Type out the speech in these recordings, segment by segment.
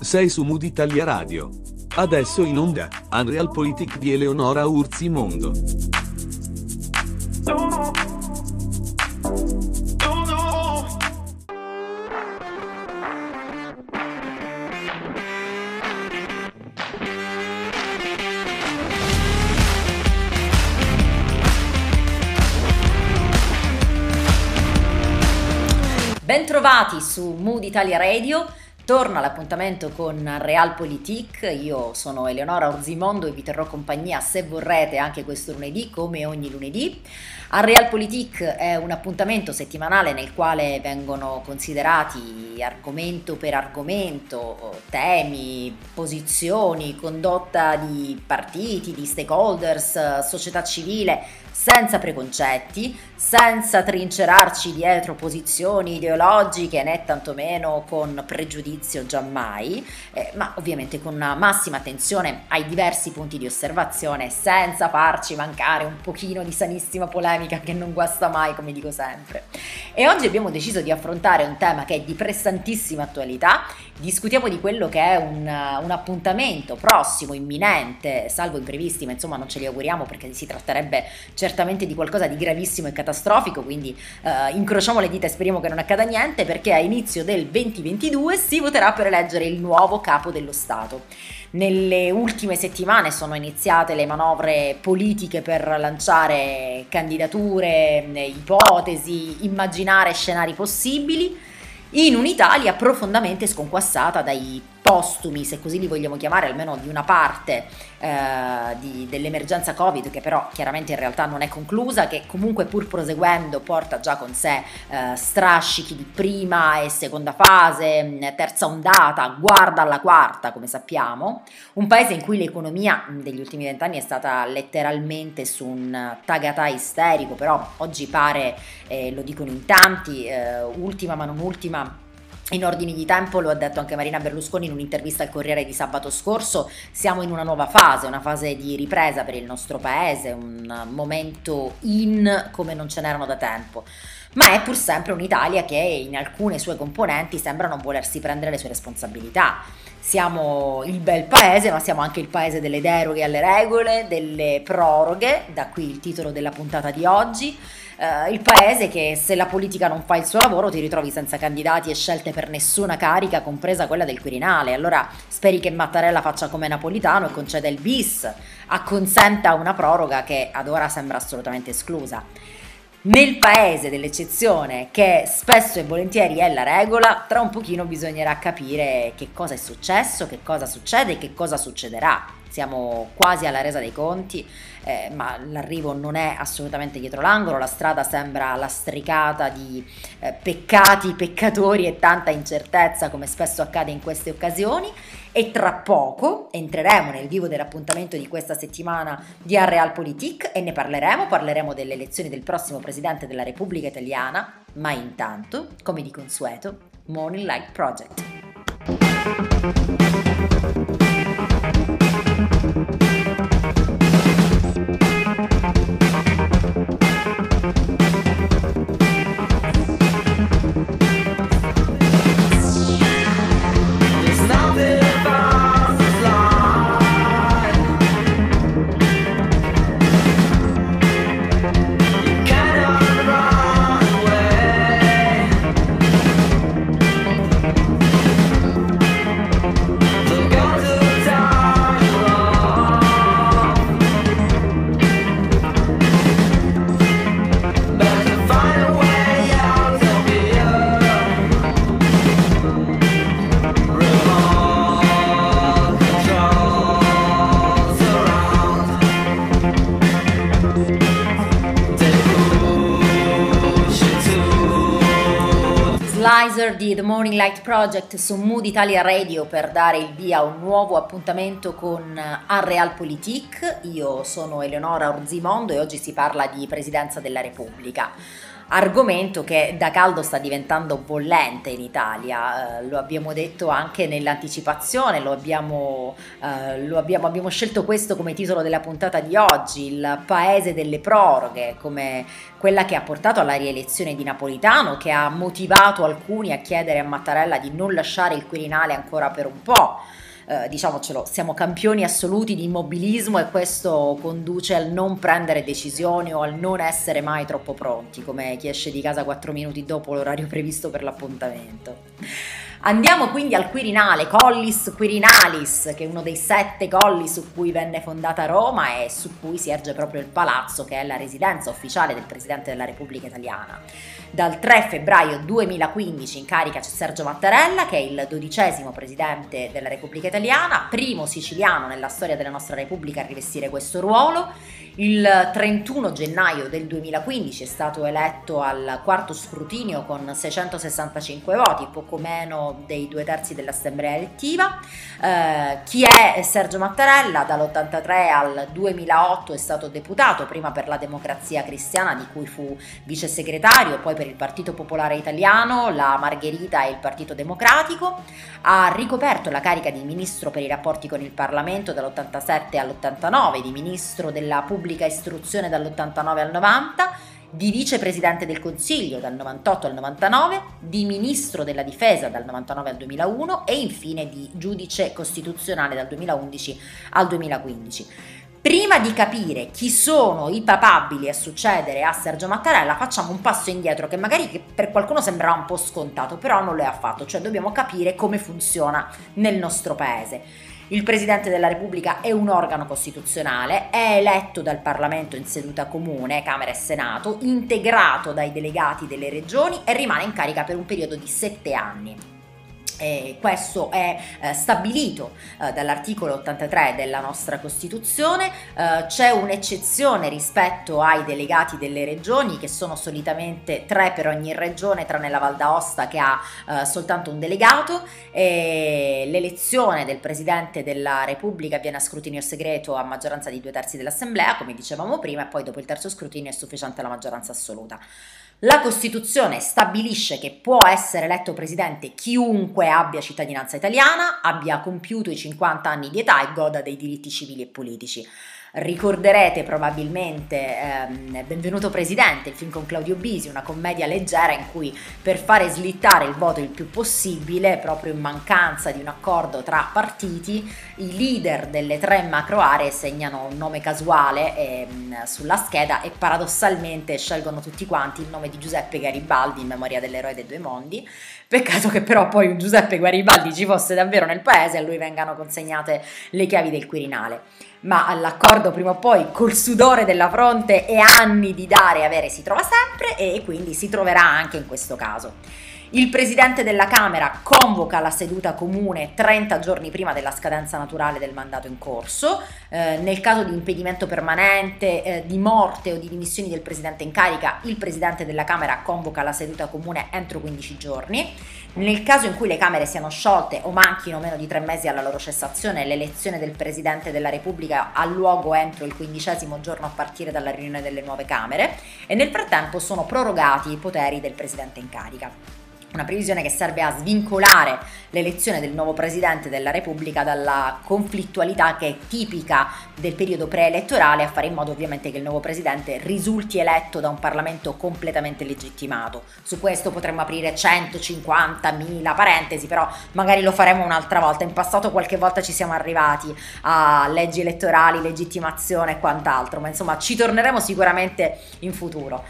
Sei su Mood Italia Radio. Adesso in onda, Unreal Politic di Eleonora Urzi Mondo. Bentrovati su Mood Italia Radio. Torna l'appuntamento con Realpolitik, io sono Eleonora Orzimondo e vi terrò compagnia se vorrete anche questo lunedì come ogni lunedì. A Realpolitik è un appuntamento settimanale nel quale vengono considerati argomento per argomento temi, posizioni, condotta di partiti, di stakeholders, società civile senza preconcetti, senza trincerarci dietro posizioni ideologiche né tantomeno con pregiudizio giammai, eh, ma ovviamente con una massima attenzione ai diversi punti di osservazione, senza farci mancare un pochino di sanissima polemica che non guasta mai, come dico sempre. E oggi abbiamo deciso di affrontare un tema che è di pressantissima attualità, discutiamo di quello che è un, un appuntamento prossimo, imminente, salvo imprevisti, ma insomma non ce li auguriamo perché si tratterebbe certamente di qualcosa di gravissimo e catastrofico, quindi eh, incrociamo le dita e speriamo che non accada niente perché a inizio del 2022 si voterà per eleggere il nuovo capo dello Stato. Nelle ultime settimane sono iniziate le manovre politiche per lanciare candidature, ipotesi, immaginare scenari possibili. In un'Italia profondamente sconquassata dai postumi, se così li vogliamo chiamare, almeno di una parte eh, di, dell'emergenza Covid, che però chiaramente in realtà non è conclusa, che comunque pur proseguendo porta già con sé eh, strascichi di prima e seconda fase, terza ondata, guarda alla quarta, come sappiamo, un paese in cui l'economia degli ultimi vent'anni è stata letteralmente su un tagatà isterico, però oggi pare, eh, lo dicono in tanti, eh, ultima ma non ultima, in ordini di tempo, lo ha detto anche Marina Berlusconi in un'intervista al Corriere di sabato scorso, siamo in una nuova fase, una fase di ripresa per il nostro paese, un momento in come non ce n'erano da tempo. Ma è pur sempre un'Italia che in alcune sue componenti sembra non volersi prendere le sue responsabilità. Siamo il bel paese, ma siamo anche il paese delle deroghe alle regole, delle proroghe, da qui il titolo della puntata di oggi il paese che se la politica non fa il suo lavoro ti ritrovi senza candidati e scelte per nessuna carica, compresa quella del Quirinale. Allora speri che Mattarella faccia come Napolitano e conceda il bis, acconsenta una proroga che ad ora sembra assolutamente esclusa. Nel paese dell'eccezione, che spesso e volentieri è la regola, tra un pochino bisognerà capire che cosa è successo, che cosa succede e che cosa succederà. Siamo quasi alla resa dei conti eh, ma l'arrivo non è assolutamente dietro l'angolo, la strada sembra lastricata di eh, peccati, peccatori e tanta incertezza come spesso accade in queste occasioni e tra poco entreremo nel vivo dell'appuntamento di questa settimana di Realpolitik e ne parleremo, parleremo delle elezioni del prossimo Presidente della Repubblica Italiana, ma intanto, come di consueto, Morning Light Project. Slicer di The Morning Light Project su Mood Italia Radio per dare il via a un nuovo appuntamento con Unrealpolitik. Io sono Eleonora Orzimondo e oggi si parla di Presidenza della Repubblica. Argomento che da caldo sta diventando bollente in Italia, eh, lo abbiamo detto anche nell'anticipazione, lo, abbiamo, eh, lo abbiamo, abbiamo, scelto questo come titolo della puntata di oggi, il paese delle proroghe, come quella che ha portato alla rielezione di Napolitano, che ha motivato alcuni a chiedere a Mattarella di non lasciare il Quirinale ancora per un po'. Eh, diciamocelo, siamo campioni assoluti di immobilismo e questo conduce al non prendere decisioni o al non essere mai troppo pronti, come chi esce di casa 4 minuti dopo l'orario previsto per l'appuntamento. Andiamo quindi al Quirinale, Collis Quirinalis, che è uno dei sette colli su cui venne fondata Roma e su cui si erge proprio il palazzo, che è la residenza ufficiale del Presidente della Repubblica Italiana. Dal 3 febbraio 2015 in carica c'è Sergio Mattarella, che è il dodicesimo Presidente della Repubblica Italiana, primo siciliano nella storia della nostra Repubblica a rivestire questo ruolo il 31 gennaio del 2015 è stato eletto al quarto scrutinio con 665 voti, poco meno dei due terzi dell'assemblea elettiva. Eh, chi è Sergio Mattarella? Dall'83 al 2008 è stato deputato, prima per la Democrazia Cristiana di cui fu vice segretario, poi per il Partito Popolare Italiano, la Margherita e il Partito Democratico. Ha ricoperto la carica di ministro per i rapporti con il Parlamento dall'87 all'89, di ministro della Pubblica pubblica istruzione dall'89 al 90, di vicepresidente del Consiglio dal 98 al 99, di ministro della difesa dal 99 al 2001 e infine di giudice costituzionale dal 2011 al 2015. Prima di capire chi sono i papabili a succedere a Sergio Mattarella, facciamo un passo indietro che magari per qualcuno sembrerà un po' scontato, però non lo è affatto, cioè dobbiamo capire come funziona nel nostro paese. Il Presidente della Repubblica è un organo costituzionale, è eletto dal Parlamento in seduta comune, Camera e Senato, integrato dai delegati delle regioni e rimane in carica per un periodo di sette anni. Eh, questo è eh, stabilito eh, dall'articolo 83 della nostra Costituzione, eh, c'è un'eccezione rispetto ai delegati delle regioni che sono solitamente tre per ogni regione tranne la Val d'Aosta che ha eh, soltanto un delegato e l'elezione del Presidente della Repubblica viene a scrutinio segreto a maggioranza di due terzi dell'Assemblea come dicevamo prima e poi dopo il terzo scrutinio è sufficiente la maggioranza assoluta. La Costituzione stabilisce che può essere eletto presidente chiunque abbia cittadinanza italiana, abbia compiuto i 50 anni di età e goda dei diritti civili e politici. Ricorderete probabilmente ehm, Benvenuto Presidente, il film con Claudio Bisi, una commedia leggera in cui per fare slittare il voto il più possibile, proprio in mancanza di un accordo tra partiti, i leader delle tre macro aree segnano un nome casuale ehm, sulla scheda e paradossalmente scelgono tutti quanti il nome di Giuseppe Garibaldi in memoria dell'eroe dei due mondi. Peccato che però poi Giuseppe Garibaldi ci fosse davvero nel paese e a lui vengano consegnate le chiavi del Quirinale ma l'accordo prima o poi col sudore della fronte e anni di dare e avere si trova sempre e quindi si troverà anche in questo caso. Il presidente della Camera convoca la seduta comune 30 giorni prima della scadenza naturale del mandato in corso. Eh, nel caso di impedimento permanente, eh, di morte o di dimissioni del presidente in carica, il presidente della Camera convoca la seduta comune entro 15 giorni. Nel caso in cui le Camere siano sciolte o manchino meno di tre mesi alla loro cessazione, l'elezione del Presidente della Repubblica ha luogo entro il quindicesimo giorno a partire dalla riunione delle nuove Camere e nel frattempo sono prorogati i poteri del Presidente in carica una previsione che serve a svincolare l'elezione del nuovo Presidente della Repubblica dalla conflittualità che è tipica del periodo preelettorale, a fare in modo ovviamente che il nuovo Presidente risulti eletto da un Parlamento completamente legittimato. Su questo potremmo aprire 150.000 parentesi, però magari lo faremo un'altra volta. In passato qualche volta ci siamo arrivati a leggi elettorali, legittimazione e quant'altro, ma insomma ci torneremo sicuramente in futuro.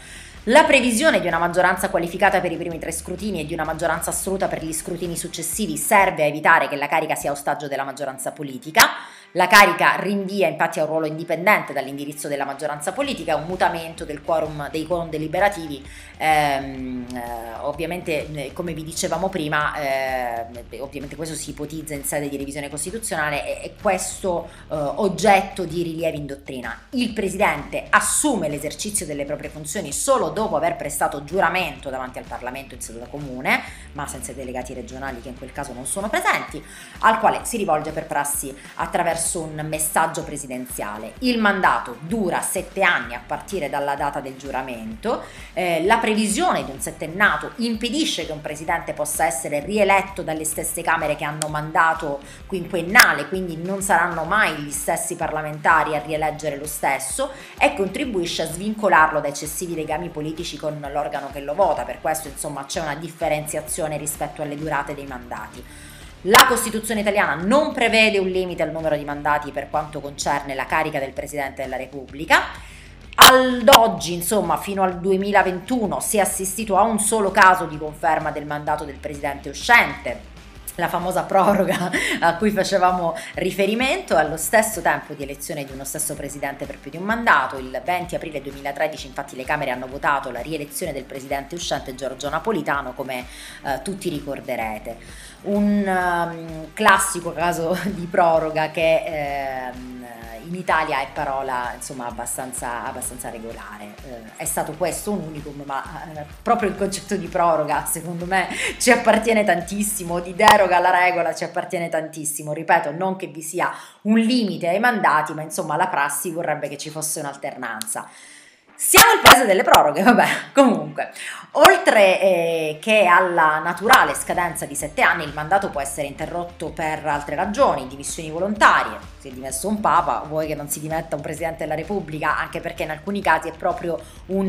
La previsione di una maggioranza qualificata per i primi tre scrutini e di una maggioranza assoluta per gli scrutini successivi serve a evitare che la carica sia ostaggio della maggioranza politica. La carica rinvia infatti a un ruolo indipendente dall'indirizzo della maggioranza politica, un mutamento del quorum dei quorum deliberativi ehm, eh, ovviamente, eh, come vi dicevamo prima, eh, ovviamente questo si ipotizza in sede di revisione costituzionale, è, è questo eh, oggetto di rilievi in dottrina. Il Presidente assume l'esercizio delle proprie funzioni solo dopo aver prestato giuramento davanti al Parlamento in seduta comune, ma senza i delegati regionali che in quel caso non sono presenti, al quale si rivolge per prassi attraverso un messaggio presidenziale. Il mandato dura sette anni a partire dalla data del giuramento, eh, la previsione di un settennato impedisce che un presidente possa essere rieletto dalle stesse Camere che hanno mandato quinquennale, quindi non saranno mai gli stessi parlamentari a rieleggere lo stesso e contribuisce a svincolarlo da eccessivi legami politici con l'organo che lo vota, per questo insomma c'è una differenziazione rispetto alle durate dei mandati. La Costituzione italiana non prevede un limite al numero di mandati per quanto concerne la carica del Presidente della Repubblica. Ad oggi, insomma, fino al 2021 si è assistito a un solo caso di conferma del mandato del Presidente uscente, la famosa proroga a cui facevamo riferimento, allo stesso tempo di elezione di uno stesso presidente per più di un mandato. Il 20 aprile 2013 infatti le Camere hanno votato la rielezione del presidente uscente Giorgio Napolitano, come eh, tutti ricorderete. Un um, classico caso di proroga che eh, in Italia è parola insomma abbastanza, abbastanza regolare. Eh, è stato questo un unicum, ma eh, proprio il concetto di proroga secondo me ci appartiene tantissimo, di deroga alla regola ci appartiene tantissimo. Ripeto, non che vi sia un limite ai mandati, ma insomma la prassi vorrebbe che ci fosse un'alternanza. Siamo il paese delle proroghe, vabbè, comunque. Oltre eh, che alla naturale scadenza di sette anni, il mandato può essere interrotto per altre ragioni, dimissioni volontarie, si è dimesso un papa, vuoi che non si dimetta un presidente della Repubblica, anche perché in alcuni casi è proprio un,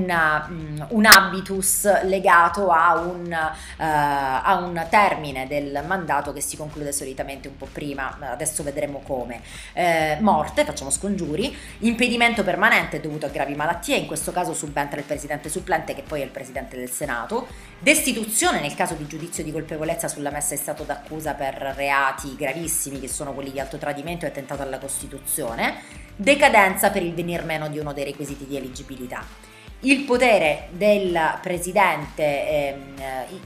um, un habitus legato a un, uh, a un, termine del mandato che si conclude solitamente un po' prima, adesso vedremo come. Eh, morte, facciamo scongiuri, impedimento permanente dovuto a gravi malattie, in questo caso subentra il presidente supplente che poi è il presidente del Senato, destituzione nel caso di giudizio di colpevolezza sulla messa in stato d'accusa per reati gravissimi che sono quelli di alto tradimento e attentato alla Costituzione, decadenza per il venir meno di uno dei requisiti di eleggibilità. Il potere del presidente, ehm,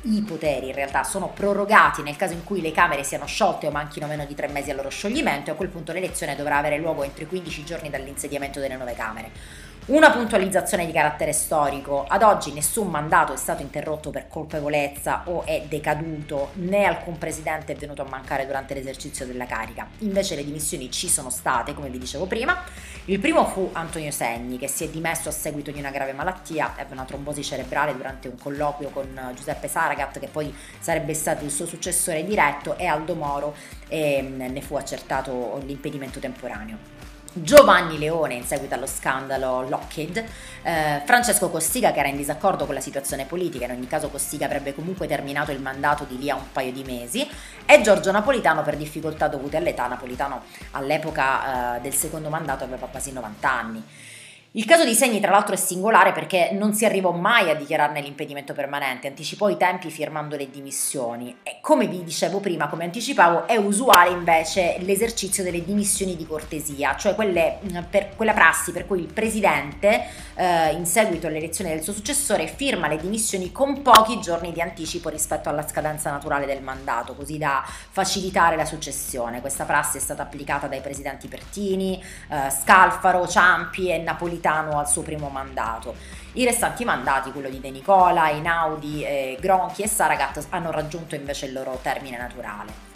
i, i, poteri in realtà sono prorogati nel caso in cui le Camere siano sciolte o manchino meno di tre mesi al loro scioglimento e a quel punto l'elezione dovrà avere luogo entro i 15 giorni dall'insediamento delle nuove Camere. Una puntualizzazione di carattere storico. Ad oggi nessun mandato è stato interrotto per colpevolezza o è decaduto, né alcun presidente è venuto a mancare durante l'esercizio della carica. Invece le dimissioni ci sono state, come vi dicevo prima. Il primo fu Antonio Segni, che si è dimesso a seguito di una grave malattia, ebbe una trombosi cerebrale durante un colloquio con Giuseppe Saragat, che poi sarebbe stato il suo successore diretto, e Aldo Moro e ne fu accertato l'impedimento temporaneo. Giovanni Leone in seguito allo scandalo Lockheed, eh, Francesco Costiga che era in disaccordo con la situazione politica, in ogni caso Costiga avrebbe comunque terminato il mandato di lì a un paio di mesi, e Giorgio Napolitano per difficoltà dovute all'età, Napolitano all'epoca eh, del secondo mandato aveva quasi 90 anni. Il caso di Segni tra l'altro è singolare perché non si arrivò mai a dichiararne l'impedimento permanente, anticipò i tempi firmando le dimissioni. E come vi dicevo prima, come anticipavo, è usuale invece l'esercizio delle dimissioni di cortesia, cioè quelle, per, quella prassi per cui il presidente eh, in seguito all'elezione del suo successore firma le dimissioni con pochi giorni di anticipo rispetto alla scadenza naturale del mandato, così da facilitare la successione. Questa prassi è stata applicata dai presidenti Pertini, eh, Scalfaro, Ciampi e Napolitano Napolitano al suo primo mandato. I restanti mandati, quello di De Nicola, Inaudi, eh, Gronchi e Saragat, hanno raggiunto invece il loro termine naturale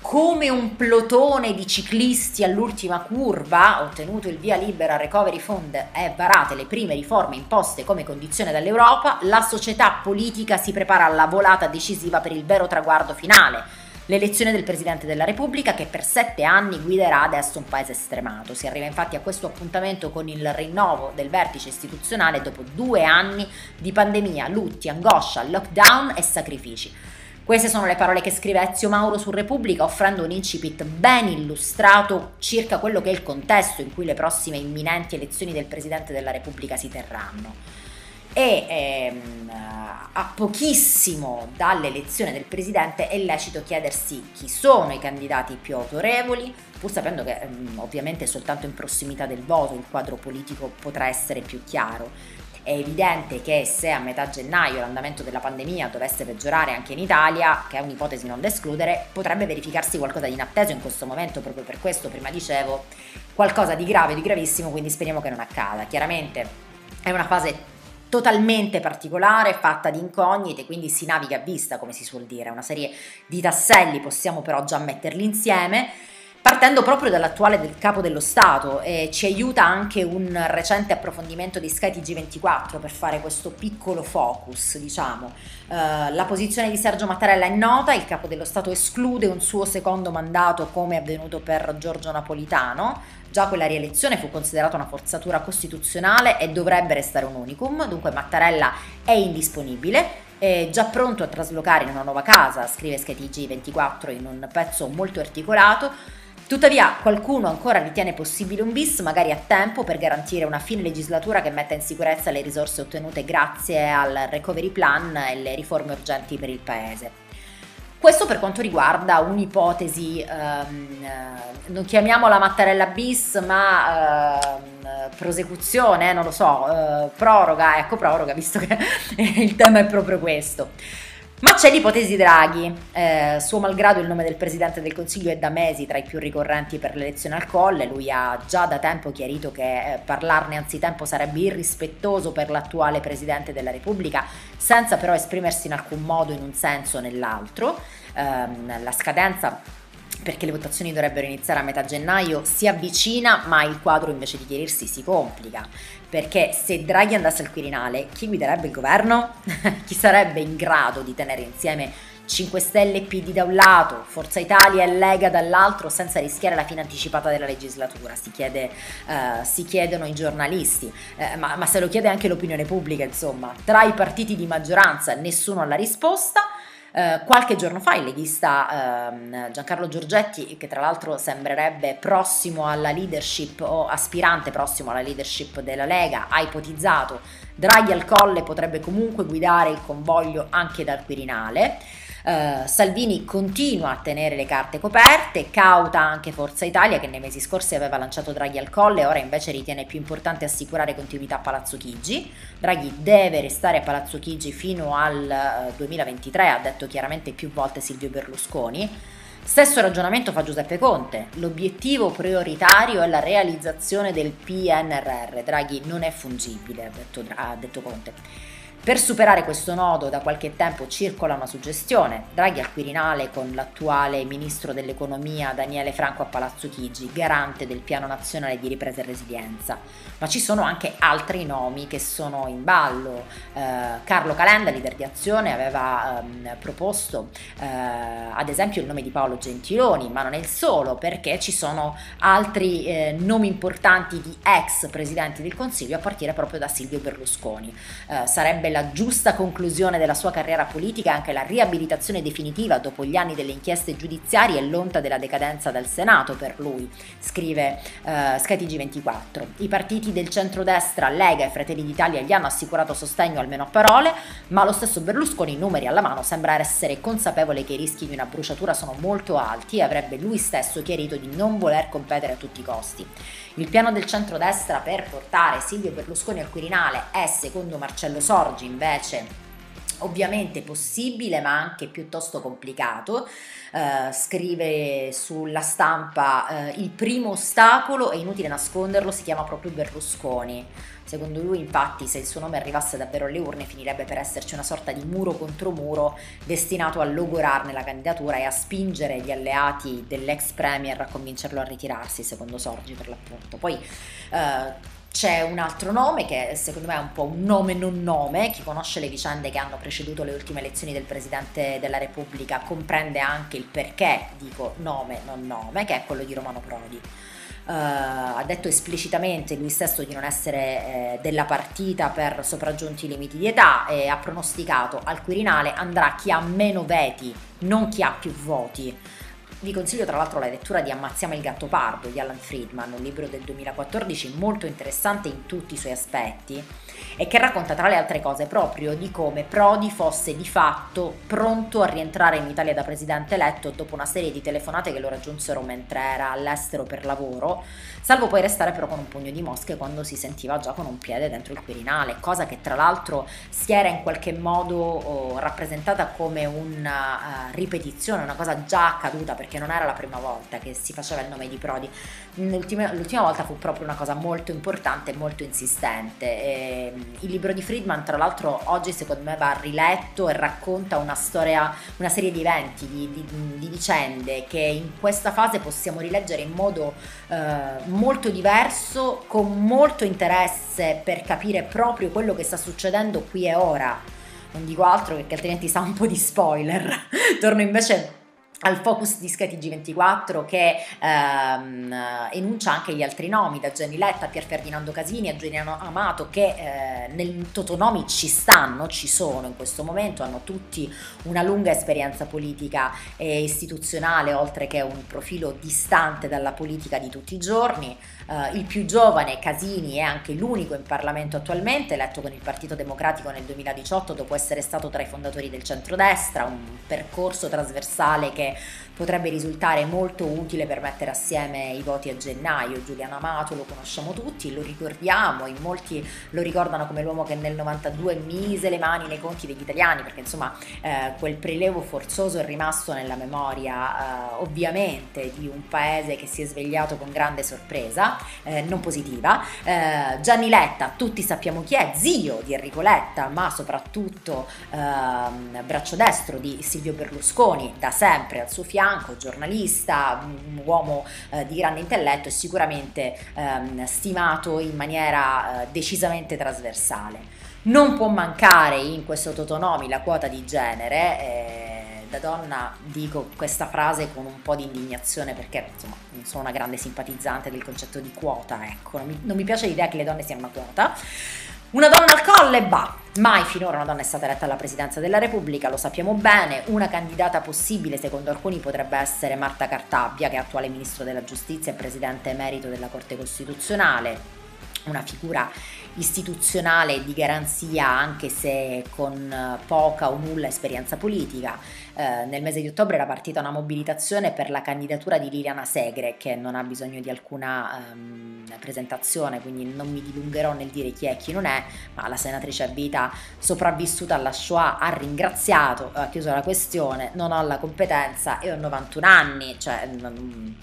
come un plotone di ciclisti all'ultima curva, ottenuto il via libera al Recovery Fund e varate le prime riforme imposte come condizione dall'Europa, la società politica si prepara alla volata decisiva per il vero traguardo finale, l'elezione del Presidente della Repubblica che per sette anni guiderà adesso un paese stremato. Si arriva infatti a questo appuntamento con il rinnovo del vertice istituzionale dopo due anni di pandemia, lutti, angoscia, lockdown e sacrifici. Queste sono le parole che scrive Ezio Mauro su Repubblica offrendo un incipit ben illustrato circa quello che è il contesto in cui le prossime imminenti elezioni del Presidente della Repubblica si terranno e ehm, a pochissimo dall'elezione del presidente è lecito chiedersi chi sono i candidati più autorevoli, pur sapendo che ehm, ovviamente soltanto in prossimità del voto il quadro politico potrà essere più chiaro È evidente che se a metà gennaio l'andamento della pandemia dovesse peggiorare anche in Italia, che è un'ipotesi non da escludere, potrebbe verificarsi qualcosa di inatteso in questo momento, proprio per questo prima dicevo qualcosa di grave, di gravissimo, quindi speriamo che non accada. Chiaramente è una fase totalmente particolare, fatta di incognite, quindi si naviga a vista, come si suol dire, una serie di tasselli, possiamo però già metterli insieme partendo proprio dall'attuale del capo dello Stato e ci aiuta anche un recente approfondimento di Sky TG24 per fare questo piccolo focus, diciamo. Uh, la posizione di Sergio Mattarella è nota, il capo dello Stato esclude un suo secondo mandato come è avvenuto per Giorgio Napolitano, già quella rielezione fu considerata una forzatura costituzionale e dovrebbe restare un unicum, dunque Mattarella è indisponibile è già pronto a traslocare in una nuova casa, scrive SkyTG 24 in un pezzo molto articolato, Tuttavia qualcuno ancora ritiene possibile un bis, magari a tempo, per garantire una fine legislatura che metta in sicurezza le risorse ottenute grazie al recovery plan e le riforme urgenti per il Paese. Questo per quanto riguarda un'ipotesi, ehm, non chiamiamola Mattarella bis, ma ehm, prosecuzione, non lo so, eh, proroga, ecco proroga, visto che il tema è proprio questo. Ma c'è l'ipotesi Draghi, eh, suo malgrado il nome del Presidente del Consiglio è da mesi tra i più ricorrenti per l'elezione al Colle, lui ha già da tempo chiarito che eh, parlarne anzitempo sarebbe irrispettoso per l'attuale Presidente della Repubblica, senza però esprimersi in alcun modo in un senso o nell'altro. Eh, la scadenza perché le votazioni dovrebbero iniziare a metà gennaio, si avvicina, ma il quadro invece di chiarirsi si complica. Perché se Draghi andasse al Quirinale, chi guiderebbe il governo? chi sarebbe in grado di tenere insieme 5 Stelle e PD da un lato, Forza Italia e Lega dall'altro, senza rischiare la fine anticipata della legislatura? Si, chiede, uh, si chiedono i giornalisti, uh, ma, ma se lo chiede anche l'opinione pubblica, insomma. Tra i partiti di maggioranza nessuno ha la risposta. Eh, qualche giorno fa il leghista eh, Giancarlo Giorgetti, che tra l'altro sembrerebbe prossimo alla leadership o aspirante prossimo alla leadership della Lega, ha ipotizzato Draghi al colle potrebbe comunque guidare il convoglio anche dal Quirinale. Uh, Salvini continua a tenere le carte coperte, cauta anche Forza Italia che nei mesi scorsi aveva lanciato Draghi al colle e ora invece ritiene più importante assicurare continuità a Palazzo Chigi. Draghi deve restare a Palazzo Chigi fino al uh, 2023, ha detto chiaramente più volte Silvio Berlusconi. Stesso ragionamento fa Giuseppe Conte. L'obiettivo prioritario è la realizzazione del PNRR. Draghi non è fungibile, ha detto, ha detto Conte. Per superare questo nodo da qualche tempo circola una suggestione, Draghi al Quirinale con l'attuale ministro dell'economia Daniele Franco a Palazzo Chigi, garante del piano nazionale di ripresa e resilienza, ma ci sono anche altri nomi che sono in ballo. Eh, Carlo Calenda, leader di Azione, aveva ehm, proposto eh, ad esempio il nome di Paolo Gentiloni, ma non è il solo perché ci sono altri eh, nomi importanti di ex presidenti del Consiglio a partire proprio da Silvio Berlusconi. Eh, sarebbe la giusta conclusione della sua carriera politica anche la riabilitazione definitiva dopo gli anni delle inchieste giudiziarie e l'onta della decadenza dal Senato per lui, scrive uh, skytg 24 I partiti del centrodestra, Lega e Fratelli d'Italia gli hanno assicurato sostegno almeno a parole, ma lo stesso Berlusconi, numeri alla mano, sembra essere consapevole che i rischi di una bruciatura sono molto alti e avrebbe lui stesso chiarito di non voler competere a tutti i costi. Il piano del centrodestra per portare Silvio Berlusconi al Quirinale è, secondo Marcello Sorgi, invece ovviamente possibile ma anche piuttosto complicato. Uh, scrive sulla stampa uh, il primo ostacolo, è inutile nasconderlo, si chiama proprio Berlusconi. Secondo lui, infatti, se il suo nome arrivasse davvero alle urne, finirebbe per esserci una sorta di muro contro muro destinato a logorarne la candidatura e a spingere gli alleati dell'ex premier a convincerlo a ritirarsi, secondo Sorgi per l'appunto. Poi uh, c'è un altro nome che secondo me è un po' un nome non nome, chi conosce le vicende che hanno preceduto le ultime elezioni del Presidente della Repubblica comprende anche il perché dico nome non nome, che è quello di Romano Prodi. Uh, ha detto esplicitamente lui stesso di non essere eh, della partita per sopraggiunti limiti di età e ha pronosticato al Quirinale andrà chi ha meno veti, non chi ha più voti. Vi consiglio tra l'altro la lettura di Ammazziamo il gatto pardo di Alan Friedman, un libro del 2014 molto interessante in tutti i suoi aspetti e che racconta tra le altre cose proprio di come Prodi fosse di fatto pronto a rientrare in Italia da presidente eletto dopo una serie di telefonate che lo raggiunsero mentre era all'estero per lavoro, salvo poi restare però con un pugno di mosche quando si sentiva già con un piede dentro il Quirinale, cosa che tra l'altro si era in qualche modo oh, rappresentata come una uh, ripetizione, una cosa già accaduta perché non era la prima volta che si faceva il nome di Prodi. L'ultima, l'ultima volta fu proprio una cosa molto importante e molto insistente. E, il libro di Friedman, tra l'altro, oggi secondo me va riletto e racconta una storia, una serie di eventi, di, di, di vicende che in questa fase possiamo rileggere in modo eh, molto diverso, con molto interesse per capire proprio quello che sta succedendo qui e ora. Non dico altro perché altrimenti sa un po' di spoiler. Torno invece al focus di Sky TG24 che ehm, enuncia anche gli altri nomi, da Jenny Letta a Pier Ferdinando Casini a Giuliano Amato che eh, nel Totonomi ci stanno, ci sono in questo momento, hanno tutti una lunga esperienza politica e istituzionale oltre che un profilo distante dalla politica di tutti i giorni. Uh, il più giovane, Casini, è anche l'unico in Parlamento attualmente, eletto con il Partito Democratico nel 2018 dopo essere stato tra i fondatori del centrodestra, un percorso trasversale che potrebbe risultare molto utile per mettere assieme i voti a gennaio. Giuliano Amato lo conosciamo tutti, lo ricordiamo, in molti lo ricordano come l'uomo che nel 92 mise le mani nei conti degli italiani, perché insomma eh, quel prelevo forzoso è rimasto nella memoria eh, ovviamente di un paese che si è svegliato con grande sorpresa, eh, non positiva. Eh, Gianni Letta, tutti sappiamo chi è, zio di Enrico Letta, ma soprattutto ehm, braccio destro di Silvio Berlusconi, da sempre al suo fianco giornalista, un uomo eh, di grande intelletto e sicuramente ehm, stimato in maniera eh, decisamente trasversale. Non può mancare in questo Totonomi la quota di genere. Da donna dico questa frase con un po' di indignazione perché insomma non sono una grande simpatizzante del concetto di quota, ecco, non mi, non mi piace l'idea che le donne siano una quota. Una donna al colle, bah, mai finora una donna è stata eletta alla presidenza della Repubblica, lo sappiamo bene, una candidata possibile secondo alcuni potrebbe essere Marta Cartabbia, che è attuale ministro della giustizia e presidente emerito della Corte Costituzionale, una figura istituzionale di garanzia anche se con poca o nulla esperienza politica. Eh, nel mese di ottobre era partita una mobilitazione per la candidatura di Liliana Segre che non ha bisogno di alcuna ehm, presentazione, quindi non mi dilungherò nel dire chi è e chi non è, ma la senatrice a vita sopravvissuta alla Shoah ha ringraziato, ha chiuso la questione, non ho la competenza e ho 91 anni, cioè... Non,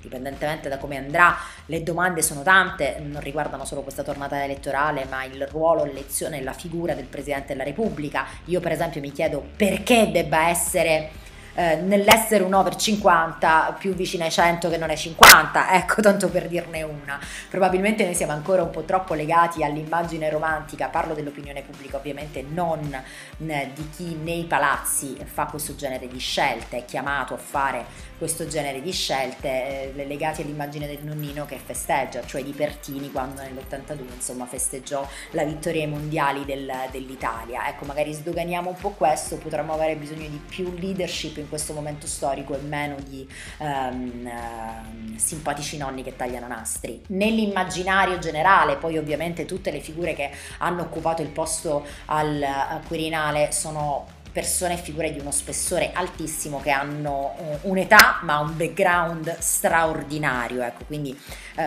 dipendentemente da come andrà, le domande sono tante, non riguardano solo questa tornata elettorale, ma il ruolo, l'elezione e la figura del Presidente della Repubblica. Io per esempio mi chiedo perché debba essere eh, nell'essere un over 50 più vicino ai 100 che non ai 50, ecco tanto per dirne una. Probabilmente noi siamo ancora un po' troppo legati all'immagine romantica, parlo dell'opinione pubblica ovviamente, non eh, di chi nei palazzi fa questo genere di scelte, è chiamato a fare questo genere di scelte eh, legati all'immagine del nonnino che festeggia, cioè di Pertini quando nell'82 insomma festeggiò la vittoria ai mondiali del, dell'Italia. Ecco, magari sdoganiamo un po' questo, potremmo avere bisogno di più leadership in questo momento storico e meno di um, uh, simpatici nonni che tagliano nastri. Nell'immaginario generale, poi ovviamente tutte le figure che hanno occupato il posto al, al Quirinale sono persone e figure di uno spessore altissimo che hanno uh, un'età ma un background straordinario ecco quindi uh,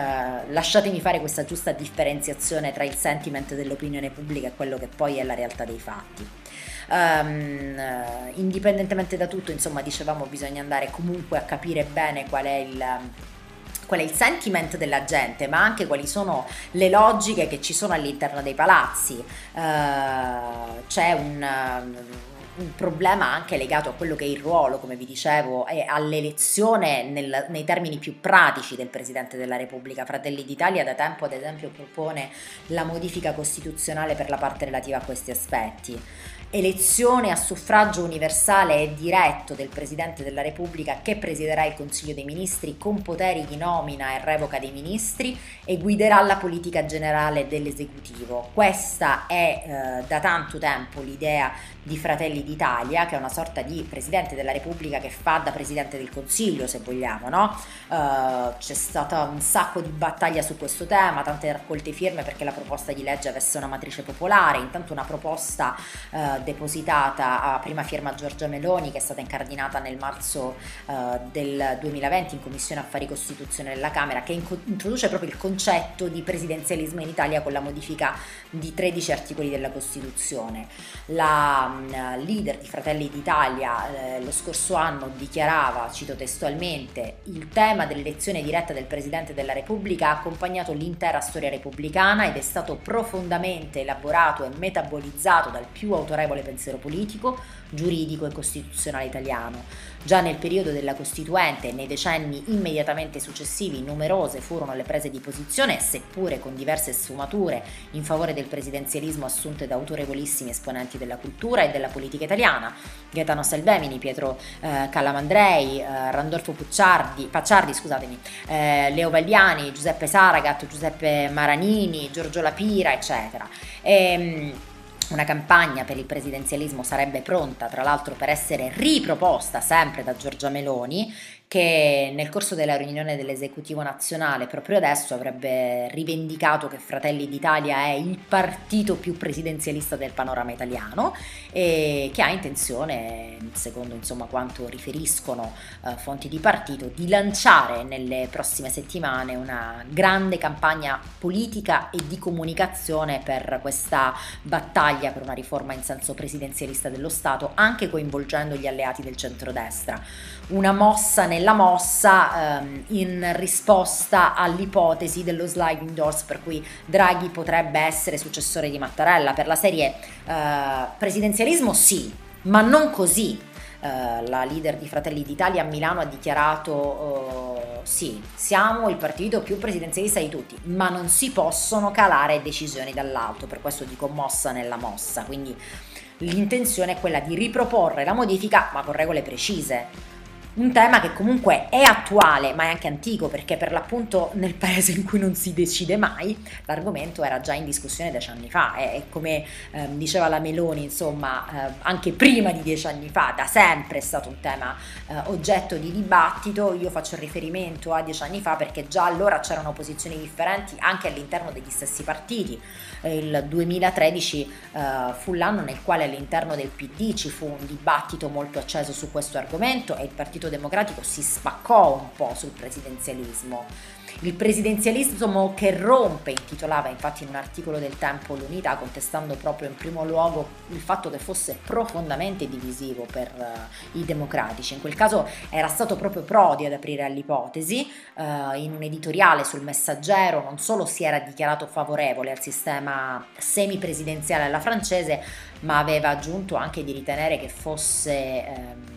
lasciatemi fare questa giusta differenziazione tra il sentiment dell'opinione pubblica e quello che poi è la realtà dei fatti um, indipendentemente da tutto, insomma, dicevamo bisogna andare comunque a capire bene qual è il qual è il sentiment della gente, ma anche quali sono le logiche che ci sono all'interno dei palazzi. Uh, c'è un, un, problema anche legato a quello che è il ruolo, come vi dicevo, e all'elezione nel, nei termini più pratici del Presidente della Repubblica. Fratelli d'Italia da tempo, ad esempio, propone la modifica costituzionale per la parte relativa a questi aspetti elezione a suffragio universale e diretto del Presidente della Repubblica che presiderà il Consiglio dei Ministri con poteri di nomina e revoca dei ministri e guiderà la politica generale dell'esecutivo. Questa è eh, da tanto tempo l'idea di Fratelli d'Italia, che è una sorta di Presidente della Repubblica che fa da Presidente del Consiglio, se vogliamo, no? Uh, c'è stata un sacco di battaglia su questo tema, tante raccolte firme perché la proposta di legge avesse una matrice popolare, intanto una proposta uh, depositata a prima firma Giorgia Meloni che è stata incardinata nel marzo uh, del 2020 in Commissione Affari Costituzionali della Camera che inco- introduce proprio il concetto di presidenzialismo in Italia con la modifica di 13 articoli della Costituzione. La leader di Fratelli d'Italia eh, lo scorso anno dichiarava, cito testualmente, il tema dell'elezione diretta del Presidente della Repubblica ha accompagnato l'intera storia repubblicana ed è stato profondamente elaborato e metabolizzato dal più autorevole pensiero politico, giuridico e costituzionale italiano. Già nel periodo della Costituente e nei decenni immediatamente successivi numerose furono le prese di posizione, seppure con diverse sfumature, in favore del presidenzialismo assunte da autorevolissimi esponenti della cultura e della politica italiana, Gaetano Salvemini, Pietro eh, Calamandrei, eh, Randolfo Pucciardi, Pacciardi, scusatemi, eh, Leo Vagliani, Giuseppe Saragat, Giuseppe Maranini, Giorgio Lapira, eccetera. E, ehm, una campagna per il presidenzialismo sarebbe pronta, tra l'altro, per essere riproposta sempre da Giorgia Meloni, che nel corso della riunione dell'esecutivo nazionale proprio adesso avrebbe rivendicato che Fratelli d'Italia è il partito più presidenzialista del panorama italiano e che ha intenzione, secondo insomma quanto riferiscono uh, fonti di partito, di lanciare nelle prossime settimane una grande campagna politica e di comunicazione per questa battaglia per una riforma in senso presidenzialista dello Stato, anche coinvolgendo gli alleati del centrodestra. Una mossa nella mossa ehm, in risposta all'ipotesi dello sliding doors per cui Draghi potrebbe essere successore di Mattarella. Per la serie eh, presidenzialismo sì, ma non così. Uh, la leader di Fratelli d'Italia a Milano ha dichiarato uh, sì, siamo il partito più presidenzialista di tutti, ma non si possono calare decisioni dall'alto, per questo dico mossa nella mossa, quindi l'intenzione è quella di riproporre la modifica ma con regole precise un tema che comunque è attuale ma è anche antico perché per l'appunto nel paese in cui non si decide mai l'argomento era già in discussione dieci anni fa. E, come eh, diceva la Meloni insomma eh, anche prima di dieci anni fa da sempre è stato un tema eh, oggetto di dibattito. Io faccio riferimento a dieci anni fa perché già allora c'erano posizioni differenti anche all'interno degli stessi partiti. Il 2013 eh, fu l'anno nel quale all'interno del PD ci fu un dibattito molto acceso su questo argomento e il partito Partito Democratico si spaccò un po' sul presidenzialismo. Il presidenzialismo che rompe, intitolava infatti in un articolo del Tempo l'unità, contestando proprio in primo luogo il fatto che fosse profondamente divisivo per uh, i democratici. In quel caso era stato proprio Prodi ad aprire all'ipotesi, uh, in un editoriale sul messaggero non solo si era dichiarato favorevole al sistema semipresidenziale alla francese, ma aveva aggiunto anche di ritenere che fosse... Um,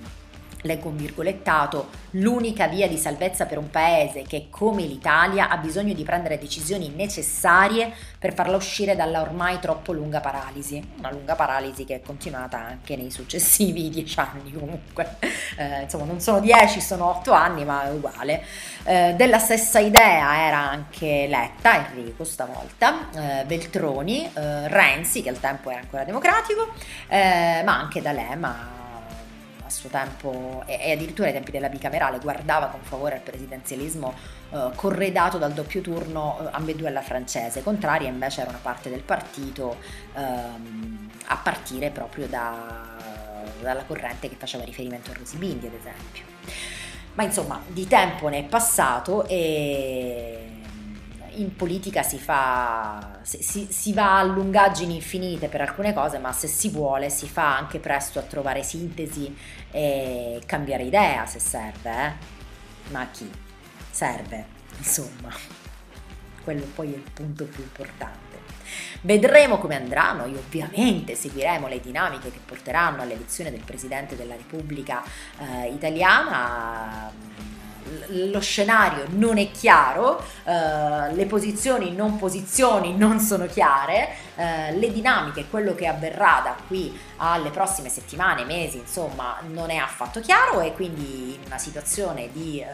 leggo un virgolettato, l'unica via di salvezza per un paese che come l'Italia ha bisogno di prendere decisioni necessarie per farla uscire dalla ormai troppo lunga paralisi, una lunga paralisi che è continuata anche nei successivi dieci anni comunque, eh, insomma non sono dieci, sono otto anni ma è uguale. Eh, della stessa idea era anche Letta, Enrico stavolta, eh, Veltroni, eh, Renzi che al tempo era ancora democratico, eh, ma anche D'Alema a suo tempo e, e, addirittura ai tempi della bicamerale guardava con favore al presidenzialismo eh, corredato dal doppio turno eh, ambedue alla francese, contraria invece era una parte del partito ehm, a partire proprio da, dalla corrente che faceva riferimento a Rosy Bindi ad esempio. Ma insomma di tempo ne è passato e in politica si fa, si, si, va a lungaggini infinite per alcune cose, ma se si vuole si fa anche presto a trovare sintesi e cambiare idea se serve, eh? Ma a chi? Serve, insomma. Quello poi è il punto più importante. Vedremo come andrà, noi ovviamente seguiremo le dinamiche che porteranno all'elezione del Presidente della Repubblica eh, italiana lo scenario non è chiaro, eh, le posizioni non posizioni non sono chiare, eh, le dinamiche, quello che avverrà da qui alle prossime settimane, mesi, insomma, non è affatto chiaro e quindi in una situazione di eh,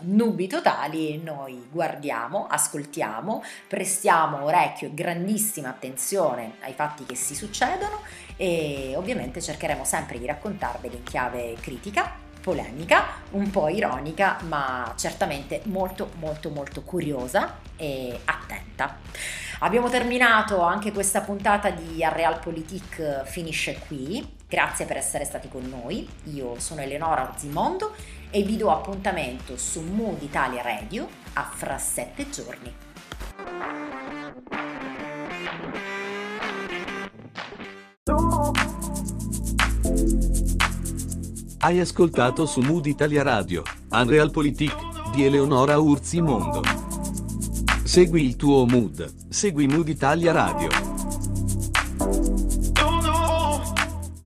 nubi totali noi guardiamo, ascoltiamo, prestiamo orecchio e grandissima attenzione ai fatti che si succedono e ovviamente cercheremo sempre di raccontarveli in chiave critica polemica, un po' ironica, ma certamente molto molto molto curiosa e attenta. Abbiamo terminato anche questa puntata di Realpolitik finisce qui. Grazie per essere stati con noi. Io sono Eleonora Orzimondo e vi do appuntamento su Mood Italia Radio a fra sette giorni. Hai ascoltato su Mood Italia Radio, Unrealpolitik di Eleonora Urzi Mondo. Segui il tuo mood, segui Mood Italia Radio.